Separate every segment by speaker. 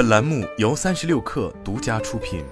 Speaker 1: 本栏目由三十六氪独家出品。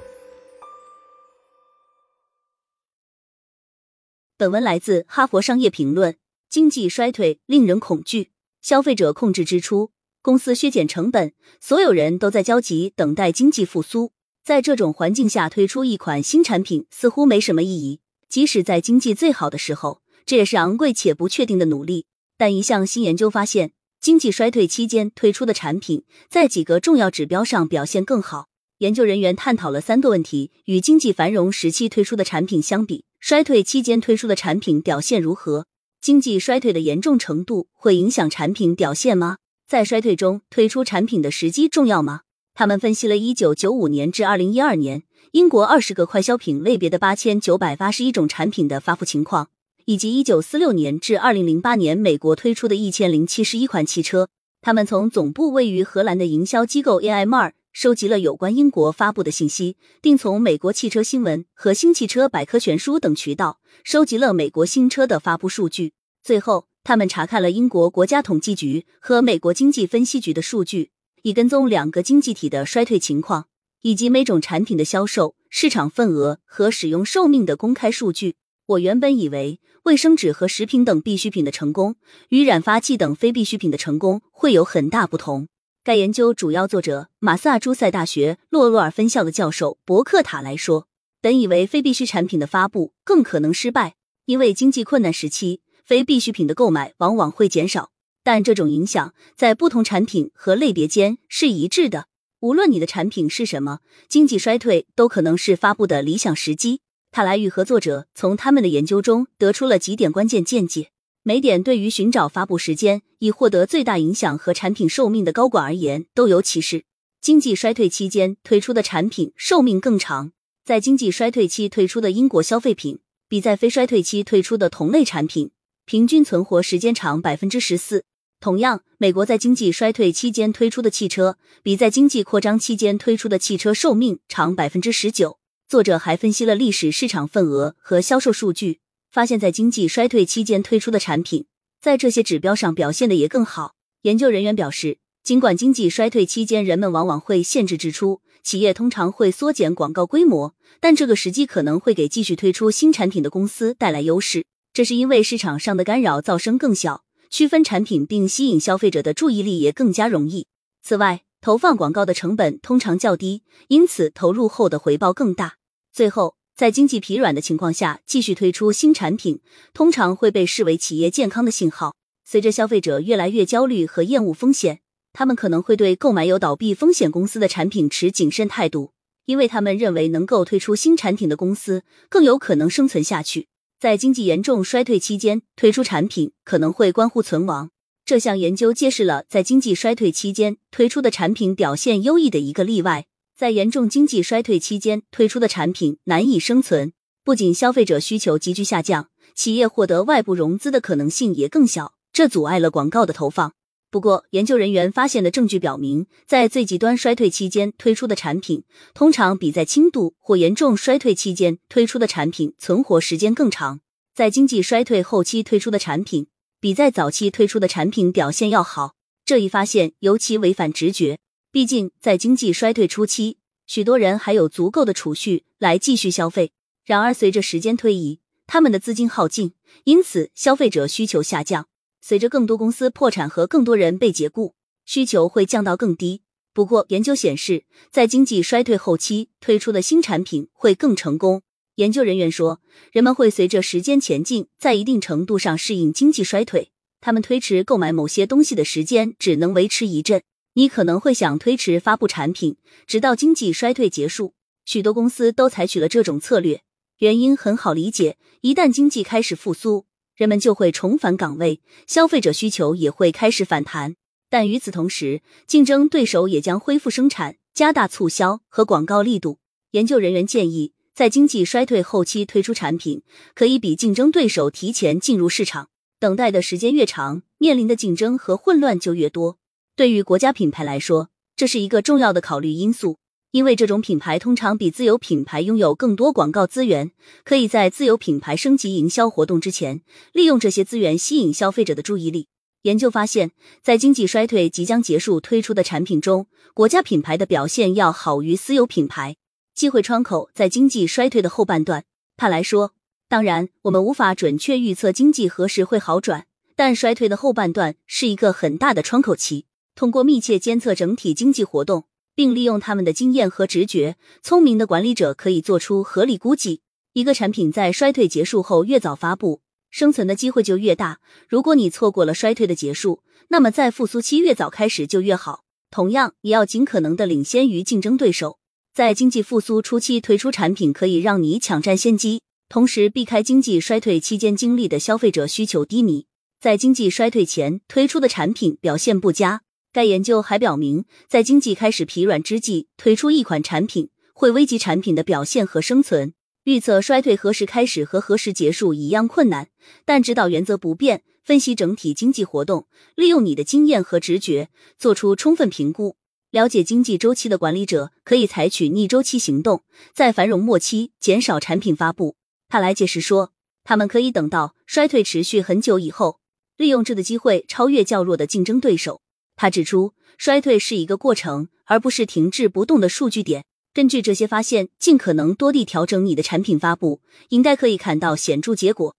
Speaker 2: 本文来自《哈佛商业评论》。经济衰退令人恐惧，消费者控制支出，公司削减成本，所有人都在焦急等待经济复苏。在这种环境下推出一款新产品似乎没什么意义，即使在经济最好的时候，这也是昂贵且不确定的努力。但一项新研究发现。经济衰退期间推出的产品，在几个重要指标上表现更好。研究人员探讨了三个问题：与经济繁荣时期推出的产品相比，衰退期间推出的产品表现如何？经济衰退的严重程度会影响产品表现吗？在衰退中推出产品的时机重要吗？他们分析了1995年至2012年英国二十个快消品类别的8981种产品的发布情况。以及一九四六年至二零零八年美国推出的一千零七十一款汽车，他们从总部位于荷兰的营销机构 AMR 收集了有关英国发布的信息，并从美国汽车新闻和新汽车百科全书等渠道收集了美国新车的发布数据。最后，他们查看了英国国家统计局和美国经济分析局的数据，以跟踪两个经济体的衰退情况，以及每种产品的销售、市场份额和使用寿命的公开数据。我原本以为卫生纸和食品等必需品的成功与染发剂等非必需品的成功会有很大不同。该研究主要作者马萨诸塞大学洛洛尔分校的教授伯克塔来说，本以为非必需产品的发布更可能失败，因为经济困难时期非必需品的购买往往会减少。但这种影响在不同产品和类别间是一致的。无论你的产品是什么，经济衰退都可能是发布的理想时机。塔莱与合作者从他们的研究中得出了几点关键见解，每点对于寻找发布时间以获得最大影响和产品寿命的高管而言都有启示。经济衰退期间推出的产品寿命更长，在经济衰退期推出的英国消费品比在非衰退期推出的同类产品平均存活时间长百分之十四。同样，美国在经济衰退期间推出的汽车比在经济扩张期间推出的汽车寿命长百分之十九。作者还分析了历史市场份额和销售数据，发现，在经济衰退期间推出的产品，在这些指标上表现的也更好。研究人员表示，尽管经济衰退期间人们往往会限制支出，企业通常会缩减广告规模，但这个时机可能会给继续推出新产品的公司带来优势。这是因为市场上的干扰噪声更小，区分产品并吸引消费者的注意力也更加容易。此外，投放广告的成本通常较低，因此投入后的回报更大。最后，在经济疲软的情况下继续推出新产品，通常会被视为企业健康的信号。随着消费者越来越焦虑和厌恶风险，他们可能会对购买有倒闭风险公司的产品持谨慎态度，因为他们认为能够推出新产品的公司更有可能生存下去。在经济严重衰退期间推出产品可能会关乎存亡。这项研究揭示了在经济衰退期间推出的产品表现优异的一个例外。在严重经济衰退期间推出的产品难以生存，不仅消费者需求急剧下降，企业获得外部融资的可能性也更小，这阻碍了广告的投放。不过，研究人员发现的证据表明，在最极端衰退期间推出的产品，通常比在轻度或严重衰退期间推出的产品存活时间更长。在经济衰退后期推出的产品，比在早期推出的产品表现要好。这一发现尤其违反直觉。毕竟，在经济衰退初期，许多人还有足够的储蓄来继续消费。然而，随着时间推移，他们的资金耗尽，因此消费者需求下降。随着更多公司破产和更多人被解雇，需求会降到更低。不过，研究显示，在经济衰退后期推出的新产品会更成功。研究人员说，人们会随着时间前进，在一定程度上适应经济衰退。他们推迟购买某些东西的时间只能维持一阵。你可能会想推迟发布产品，直到经济衰退结束。许多公司都采取了这种策略，原因很好理解：一旦经济开始复苏，人们就会重返岗位，消费者需求也会开始反弹。但与此同时，竞争对手也将恢复生产，加大促销和广告力度。研究人员建议，在经济衰退后期推出产品，可以比竞争对手提前进入市场。等待的时间越长，面临的竞争和混乱就越多。对于国家品牌来说，这是一个重要的考虑因素，因为这种品牌通常比自有品牌拥有更多广告资源，可以在自有品牌升级营销活动之前，利用这些资源吸引消费者的注意力。研究发现，在经济衰退即将结束推出的产品中，国家品牌的表现要好于私有品牌。机会窗口在经济衰退的后半段。他来说，当然，我们无法准确预测经济何时会好转，但衰退的后半段是一个很大的窗口期。通过密切监测整体经济活动，并利用他们的经验和直觉，聪明的管理者可以做出合理估计。一个产品在衰退结束后越早发布。生存的机会就越大。如果你错过了衰退的结束，那么在复苏期越早开始就越好。同样，也要尽可能的领先于竞争对手。在经济复苏初期推出产品，可以让你抢占先机，同时避开经济衰退期间经历的消费者需求低迷。在经济衰退前推出的产品表现不佳。该研究还表明，在经济开始疲软之际推出一款产品，会危及产品的表现和生存。预测衰退何时开始和何时结束一样困难，但指导原则不变。分析整体经济活动，利用你的经验和直觉做出充分评估。了解经济周期的管理者可以采取逆周期行动，在繁荣末期减少产品发布。他来解释说，他们可以等到衰退持续很久以后，利用这个机会超越较弱的竞争对手。他指出，衰退是一个过程，而不是停滞不动的数据点。根据这些发现，尽可能多地调整你的产品发布，应该可以看到显著结果。